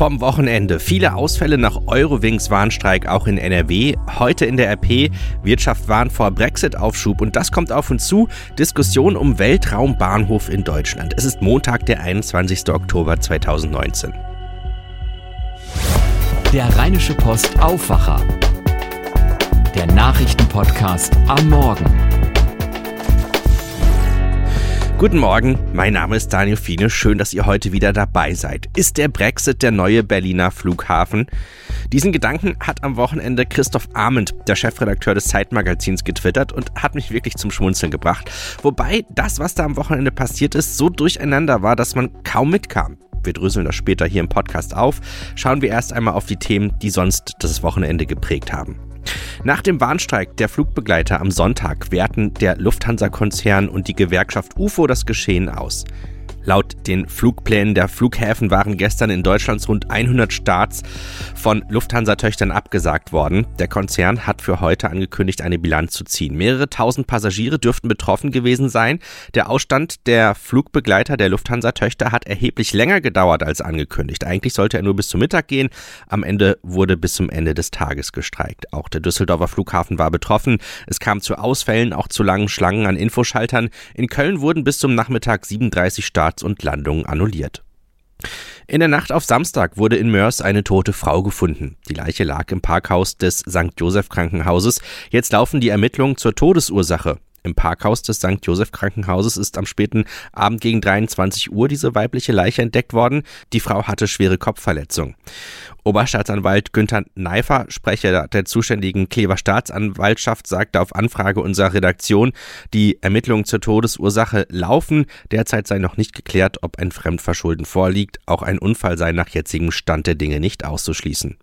vom Wochenende. Viele Ausfälle nach Eurowings Warnstreik auch in NRW. Heute in der RP Wirtschaft warnt vor Brexit-Aufschub und das kommt auf uns zu. Diskussion um Weltraumbahnhof in Deutschland. Es ist Montag, der 21. Oktober 2019. Der Rheinische Post Aufwacher. Der Nachrichtenpodcast am Morgen. Guten Morgen, mein Name ist Daniel Fiene. Schön, dass ihr heute wieder dabei seid. Ist der Brexit der neue Berliner Flughafen? Diesen Gedanken hat am Wochenende Christoph Arment, der Chefredakteur des Zeitmagazins, getwittert und hat mich wirklich zum Schmunzeln gebracht. Wobei das, was da am Wochenende passiert ist, so durcheinander war, dass man kaum mitkam. Wir dröseln das später hier im Podcast auf. Schauen wir erst einmal auf die Themen, die sonst das Wochenende geprägt haben. Nach dem Warnstreik der Flugbegleiter am Sonntag werten der Lufthansa-Konzern und die Gewerkschaft UFO das Geschehen aus. Laut den Flugplänen der Flughäfen waren gestern in Deutschlands rund 100 Starts von Lufthansa-Töchtern abgesagt worden. Der Konzern hat für heute angekündigt, eine Bilanz zu ziehen. Mehrere tausend Passagiere dürften betroffen gewesen sein. Der Ausstand der Flugbegleiter der Lufthansa-Töchter hat erheblich länger gedauert als angekündigt. Eigentlich sollte er nur bis zum Mittag gehen. Am Ende wurde bis zum Ende des Tages gestreikt. Auch der Düsseldorfer Flughafen war betroffen. Es kam zu Ausfällen, auch zu langen Schlangen an Infoschaltern. In Köln wurden bis zum Nachmittag 37 Starts Starts und Landungen annulliert. In der Nacht auf Samstag wurde in Mörs eine tote Frau gefunden. Die Leiche lag im Parkhaus des St. Joseph Krankenhauses. Jetzt laufen die Ermittlungen zur Todesursache. Im Parkhaus des St. Joseph Krankenhauses ist am späten Abend gegen 23 Uhr diese weibliche Leiche entdeckt worden. Die Frau hatte schwere Kopfverletzungen. Oberstaatsanwalt Günther Neifer, Sprecher der zuständigen Klever Staatsanwaltschaft, sagte auf Anfrage unserer Redaktion, die Ermittlungen zur Todesursache laufen. Derzeit sei noch nicht geklärt, ob ein Fremdverschulden vorliegt. Auch ein Unfall sei nach jetzigem Stand der Dinge nicht auszuschließen.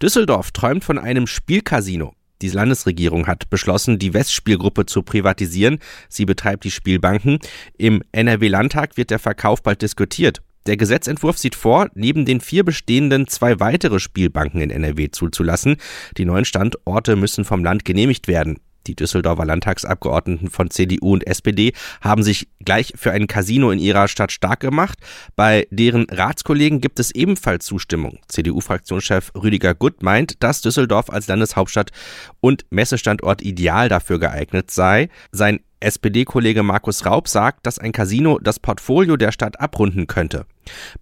Düsseldorf träumt von einem Spielcasino. Die Landesregierung hat beschlossen, die Westspielgruppe zu privatisieren. Sie betreibt die Spielbanken. Im NRW-Landtag wird der Verkauf bald diskutiert. Der Gesetzentwurf sieht vor, neben den vier bestehenden zwei weitere Spielbanken in NRW zuzulassen. Die neuen Standorte müssen vom Land genehmigt werden. Die Düsseldorfer Landtagsabgeordneten von CDU und SPD haben sich gleich für ein Casino in ihrer Stadt stark gemacht. Bei deren Ratskollegen gibt es ebenfalls Zustimmung. CDU-Fraktionschef Rüdiger Gutt meint, dass Düsseldorf als Landeshauptstadt und Messestandort ideal dafür geeignet sei. Sein SPD-Kollege Markus Raub sagt, dass ein Casino das Portfolio der Stadt abrunden könnte.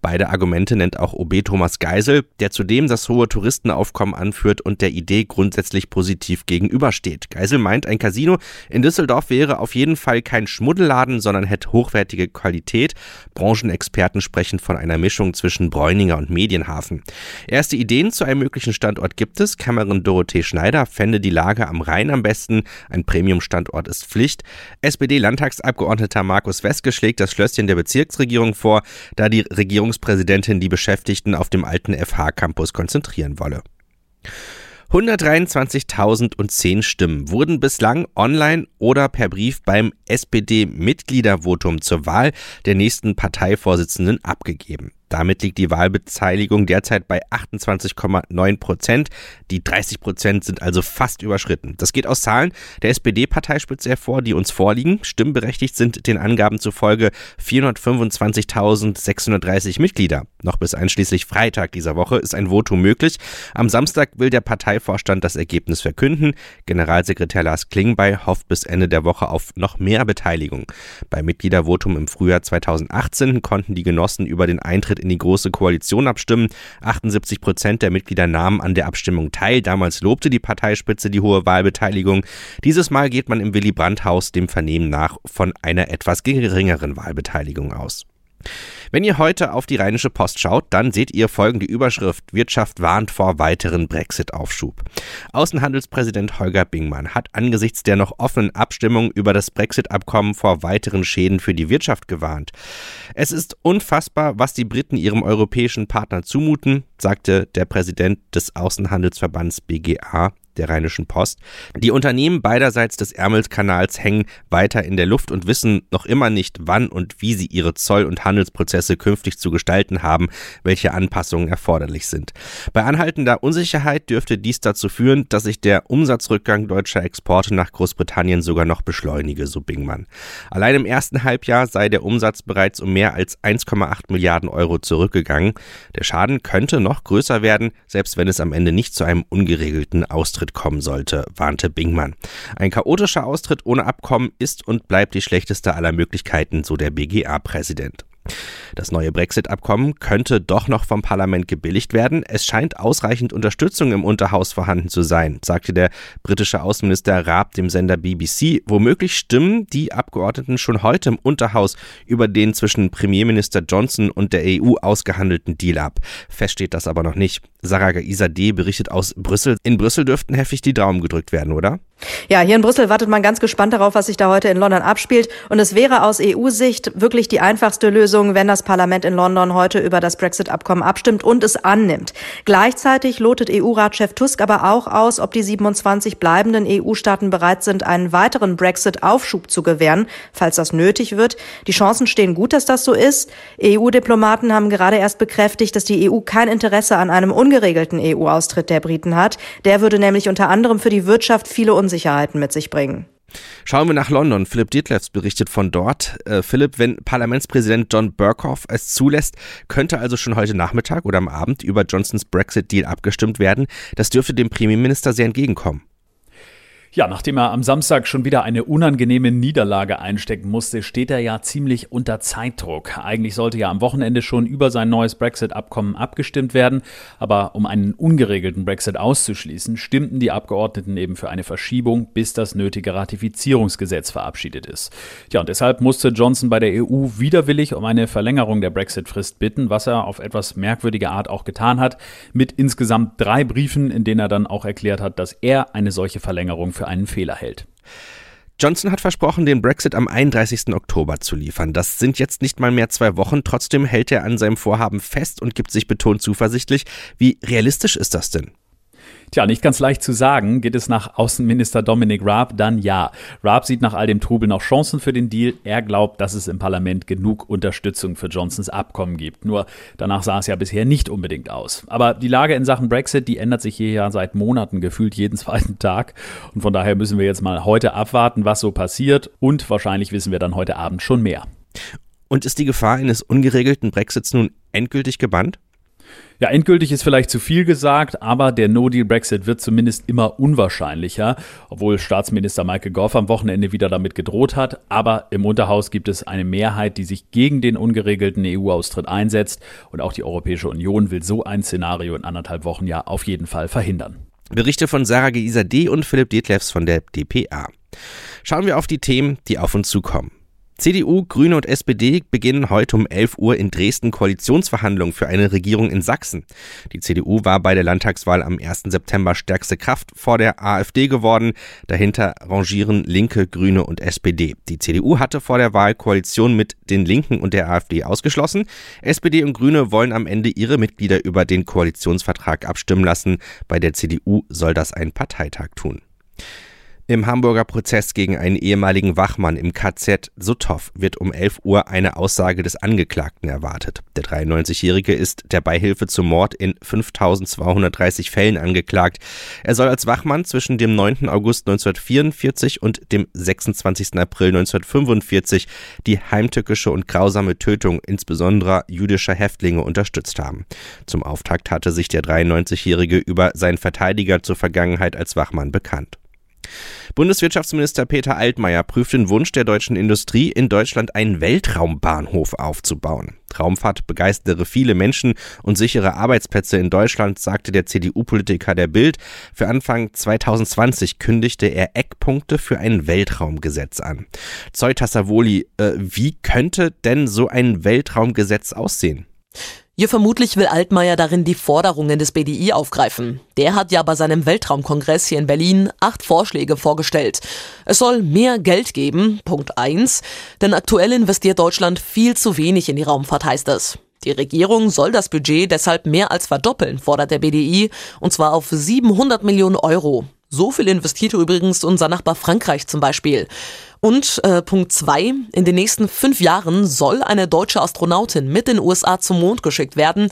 Beide Argumente nennt auch OB Thomas Geisel, der zudem das hohe Touristenaufkommen anführt und der Idee grundsätzlich positiv gegenübersteht. Geisel meint, ein Casino in Düsseldorf wäre auf jeden Fall kein Schmuddelladen, sondern hätte hochwertige Qualität. Branchenexperten sprechen von einer Mischung zwischen Bräuninger und Medienhafen. Erste Ideen zu einem möglichen Standort gibt es. Kämmerin Dorothee Schneider fände die Lage am Rhein am besten. Ein Premium-Standort ist Pflicht. SPD-Landtagsabgeordneter Markus Weske schlägt das Schlösschen der Bezirksregierung vor, da die Regierungspräsidentin die Beschäftigten auf dem alten FH-Campus konzentrieren wolle. 123.010 Stimmen wurden bislang online oder per Brief beim SPD-Mitgliedervotum zur Wahl der nächsten Parteivorsitzenden abgegeben. Damit liegt die Wahlbeteiligung derzeit bei 28,9 Prozent. Die 30 Prozent sind also fast überschritten. Das geht aus Zahlen der SPD-Parteispitze hervor, die uns vorliegen. Stimmberechtigt sind den Angaben zufolge 425.630 Mitglieder. Noch bis einschließlich Freitag dieser Woche ist ein Votum möglich. Am Samstag will der Parteivorstand das Ergebnis verkünden. Generalsekretär Lars Klingbeil hofft bis Ende der Woche auf noch mehr Beteiligung. Beim Mitgliedervotum im Frühjahr 2018 konnten die Genossen über den Eintritt in die Große Koalition abstimmen. 78 Prozent der Mitglieder nahmen an der Abstimmung teil. Damals lobte die Parteispitze die hohe Wahlbeteiligung. Dieses Mal geht man im Willy Brandt-Haus dem Vernehmen nach von einer etwas geringeren Wahlbeteiligung aus. Wenn ihr heute auf die Rheinische Post schaut, dann seht ihr folgende Überschrift. Wirtschaft warnt vor weiteren Brexit-Aufschub. Außenhandelspräsident Holger Bingmann hat angesichts der noch offenen Abstimmung über das Brexit-Abkommen vor weiteren Schäden für die Wirtschaft gewarnt. Es ist unfassbar, was die Briten ihrem europäischen Partner zumuten, sagte der Präsident des Außenhandelsverbands BGA der Rheinischen Post. Die Unternehmen beiderseits des Ärmelkanals hängen weiter in der Luft und wissen noch immer nicht, wann und wie sie ihre Zoll- und Handelsprozesse künftig zu gestalten haben, welche Anpassungen erforderlich sind. Bei anhaltender Unsicherheit dürfte dies dazu führen, dass sich der Umsatzrückgang deutscher Exporte nach Großbritannien sogar noch beschleunige, so Bingmann. Allein im ersten Halbjahr sei der Umsatz bereits um mehr als 1,8 Milliarden Euro zurückgegangen. Der Schaden könnte noch größer werden, selbst wenn es am Ende nicht zu einem ungeregelten Austritt kommen sollte, warnte Bingmann. Ein chaotischer Austritt ohne Abkommen ist und bleibt die schlechteste aller Möglichkeiten, so der BGA-Präsident. Das neue Brexit-Abkommen könnte doch noch vom Parlament gebilligt werden. Es scheint ausreichend Unterstützung im Unterhaus vorhanden zu sein, sagte der britische Außenminister Raab dem Sender BBC. Womöglich stimmen die Abgeordneten schon heute im Unterhaus über den zwischen Premierminister Johnson und der EU ausgehandelten Deal ab. Fest steht das aber noch nicht. Sarah D. berichtet aus Brüssel. In Brüssel dürften heftig die Daumen gedrückt werden, oder? Ja, hier in Brüssel wartet man ganz gespannt darauf, was sich da heute in London abspielt. Und es wäre aus EU-Sicht wirklich die einfachste Lösung, wenn das Parlament in London heute über das Brexit-Abkommen abstimmt und es annimmt. Gleichzeitig lotet EU-Ratschef Tusk aber auch aus, ob die 27 bleibenden EU-Staaten bereit sind, einen weiteren Brexit-Aufschub zu gewähren, falls das nötig wird. Die Chancen stehen gut, dass das so ist. EU-Diplomaten haben gerade erst bekräftigt, dass die EU kein Interesse an einem ungeregelten EU-Austritt der Briten hat. Der würde nämlich unter anderem für die Wirtschaft viele Unsicherheiten mit sich bringen. Schauen wir nach London. Philipp Dietlefs berichtet von dort. Äh, Philipp, wenn Parlamentspräsident John Burkhoff es zulässt, könnte also schon heute Nachmittag oder am Abend über Johnsons Brexit-Deal abgestimmt werden. Das dürfte dem Premierminister sehr entgegenkommen. Ja, nachdem er am Samstag schon wieder eine unangenehme Niederlage einstecken musste, steht er ja ziemlich unter Zeitdruck. Eigentlich sollte ja am Wochenende schon über sein neues Brexit-Abkommen abgestimmt werden, aber um einen ungeregelten Brexit auszuschließen, stimmten die Abgeordneten eben für eine Verschiebung, bis das nötige Ratifizierungsgesetz verabschiedet ist. Ja, und deshalb musste Johnson bei der EU widerwillig um eine Verlängerung der Brexit-Frist bitten, was er auf etwas merkwürdige Art auch getan hat, mit insgesamt drei Briefen, in denen er dann auch erklärt hat, dass er eine solche Verlängerung für einen Fehler hält. Johnson hat versprochen, den Brexit am 31. Oktober zu liefern. Das sind jetzt nicht mal mehr zwei Wochen. Trotzdem hält er an seinem Vorhaben fest und gibt sich betont zuversichtlich. Wie realistisch ist das denn? Tja, nicht ganz leicht zu sagen. Geht es nach Außenminister Dominic Raab, dann ja. Raab sieht nach all dem Trubel noch Chancen für den Deal. Er glaubt, dass es im Parlament genug Unterstützung für Johnsons Abkommen gibt. Nur danach sah es ja bisher nicht unbedingt aus. Aber die Lage in Sachen Brexit, die ändert sich hier ja seit Monaten gefühlt jeden zweiten Tag. Und von daher müssen wir jetzt mal heute abwarten, was so passiert. Und wahrscheinlich wissen wir dann heute Abend schon mehr. Und ist die Gefahr eines ungeregelten Brexits nun endgültig gebannt? Ja, endgültig ist vielleicht zu viel gesagt, aber der No-Deal-Brexit wird zumindest immer unwahrscheinlicher, obwohl Staatsminister Michael Gove am Wochenende wieder damit gedroht hat. Aber im Unterhaus gibt es eine Mehrheit, die sich gegen den ungeregelten EU-Austritt einsetzt und auch die Europäische Union will so ein Szenario in anderthalb Wochen ja auf jeden Fall verhindern. Berichte von Sarah Geisa D. und Philipp Detlefs von der DPA. Schauen wir auf die Themen, die auf uns zukommen. CDU, Grüne und SPD beginnen heute um 11 Uhr in Dresden Koalitionsverhandlungen für eine Regierung in Sachsen. Die CDU war bei der Landtagswahl am 1. September stärkste Kraft vor der AfD geworden. Dahinter rangieren Linke, Grüne und SPD. Die CDU hatte vor der Wahl Koalition mit den Linken und der AfD ausgeschlossen. SPD und Grüne wollen am Ende ihre Mitglieder über den Koalitionsvertrag abstimmen lassen. Bei der CDU soll das ein Parteitag tun. Im Hamburger Prozess gegen einen ehemaligen Wachmann im KZ Sutthof wird um 11 Uhr eine Aussage des Angeklagten erwartet. Der 93-Jährige ist der Beihilfe zum Mord in 5230 Fällen angeklagt. Er soll als Wachmann zwischen dem 9. August 1944 und dem 26. April 1945 die heimtückische und grausame Tötung insbesondere jüdischer Häftlinge unterstützt haben. Zum Auftakt hatte sich der 93-Jährige über seinen Verteidiger zur Vergangenheit als Wachmann bekannt. Bundeswirtschaftsminister Peter Altmaier prüft den Wunsch der deutschen Industrie, in Deutschland einen Weltraumbahnhof aufzubauen. Raumfahrt begeistere viele Menschen und sichere Arbeitsplätze in Deutschland, sagte der CDU-Politiker der Bild. Für Anfang 2020 kündigte er Eckpunkte für ein Weltraumgesetz an. Zoe Tassavoli, äh, wie könnte denn so ein Weltraumgesetz aussehen? Ja, vermutlich will Altmaier darin die Forderungen des BDI aufgreifen. Der hat ja bei seinem Weltraumkongress hier in Berlin acht Vorschläge vorgestellt. Es soll mehr Geld geben, Punkt eins, denn aktuell investiert Deutschland viel zu wenig in die Raumfahrt, heißt es. Die Regierung soll das Budget deshalb mehr als verdoppeln, fordert der BDI, und zwar auf 700 Millionen Euro. So viel investierte übrigens unser Nachbar Frankreich zum Beispiel. Und äh, Punkt zwei: In den nächsten fünf Jahren soll eine deutsche Astronautin mit den USA zum Mond geschickt werden.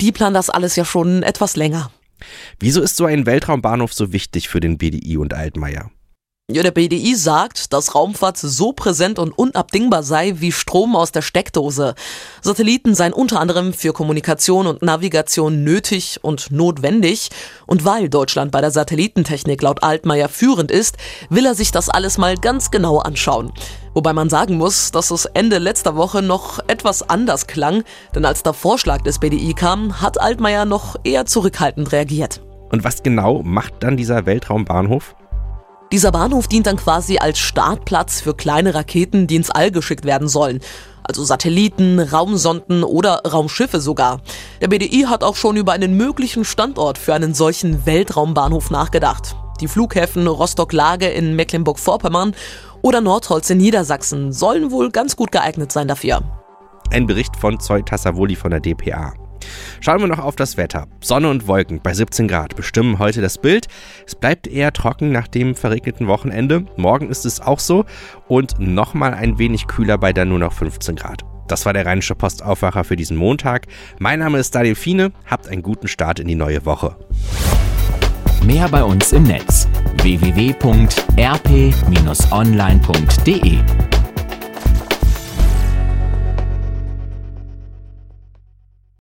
Die planen das alles ja schon etwas länger. Wieso ist so ein Weltraumbahnhof so wichtig für den BDI und Altmaier? Ja, der BDI sagt, dass Raumfahrt so präsent und unabdingbar sei wie Strom aus der Steckdose. Satelliten seien unter anderem für Kommunikation und Navigation nötig und notwendig. Und weil Deutschland bei der Satellitentechnik laut Altmaier führend ist, will er sich das alles mal ganz genau anschauen. Wobei man sagen muss, dass es Ende letzter Woche noch etwas anders klang, denn als der Vorschlag des BDI kam, hat Altmaier noch eher zurückhaltend reagiert. Und was genau macht dann dieser Weltraumbahnhof? Dieser Bahnhof dient dann quasi als Startplatz für kleine Raketen, die ins All geschickt werden sollen. Also Satelliten, Raumsonden oder Raumschiffe sogar. Der BDI hat auch schon über einen möglichen Standort für einen solchen Weltraumbahnhof nachgedacht. Die Flughäfen Rostock-Lage in Mecklenburg-Vorpommern oder Nordholz in Niedersachsen sollen wohl ganz gut geeignet sein dafür. Ein Bericht von Zoe Tassavoli von der DPA. Schauen wir noch auf das Wetter. Sonne und Wolken bei 17 Grad bestimmen heute das Bild. Es bleibt eher trocken nach dem verregneten Wochenende. Morgen ist es auch so und nochmal ein wenig kühler bei dann nur noch 15 Grad. Das war der Rheinische Postaufwacher für diesen Montag. Mein Name ist Daniel Fiene. Habt einen guten Start in die neue Woche. Mehr bei uns im Netz www.rp-online.de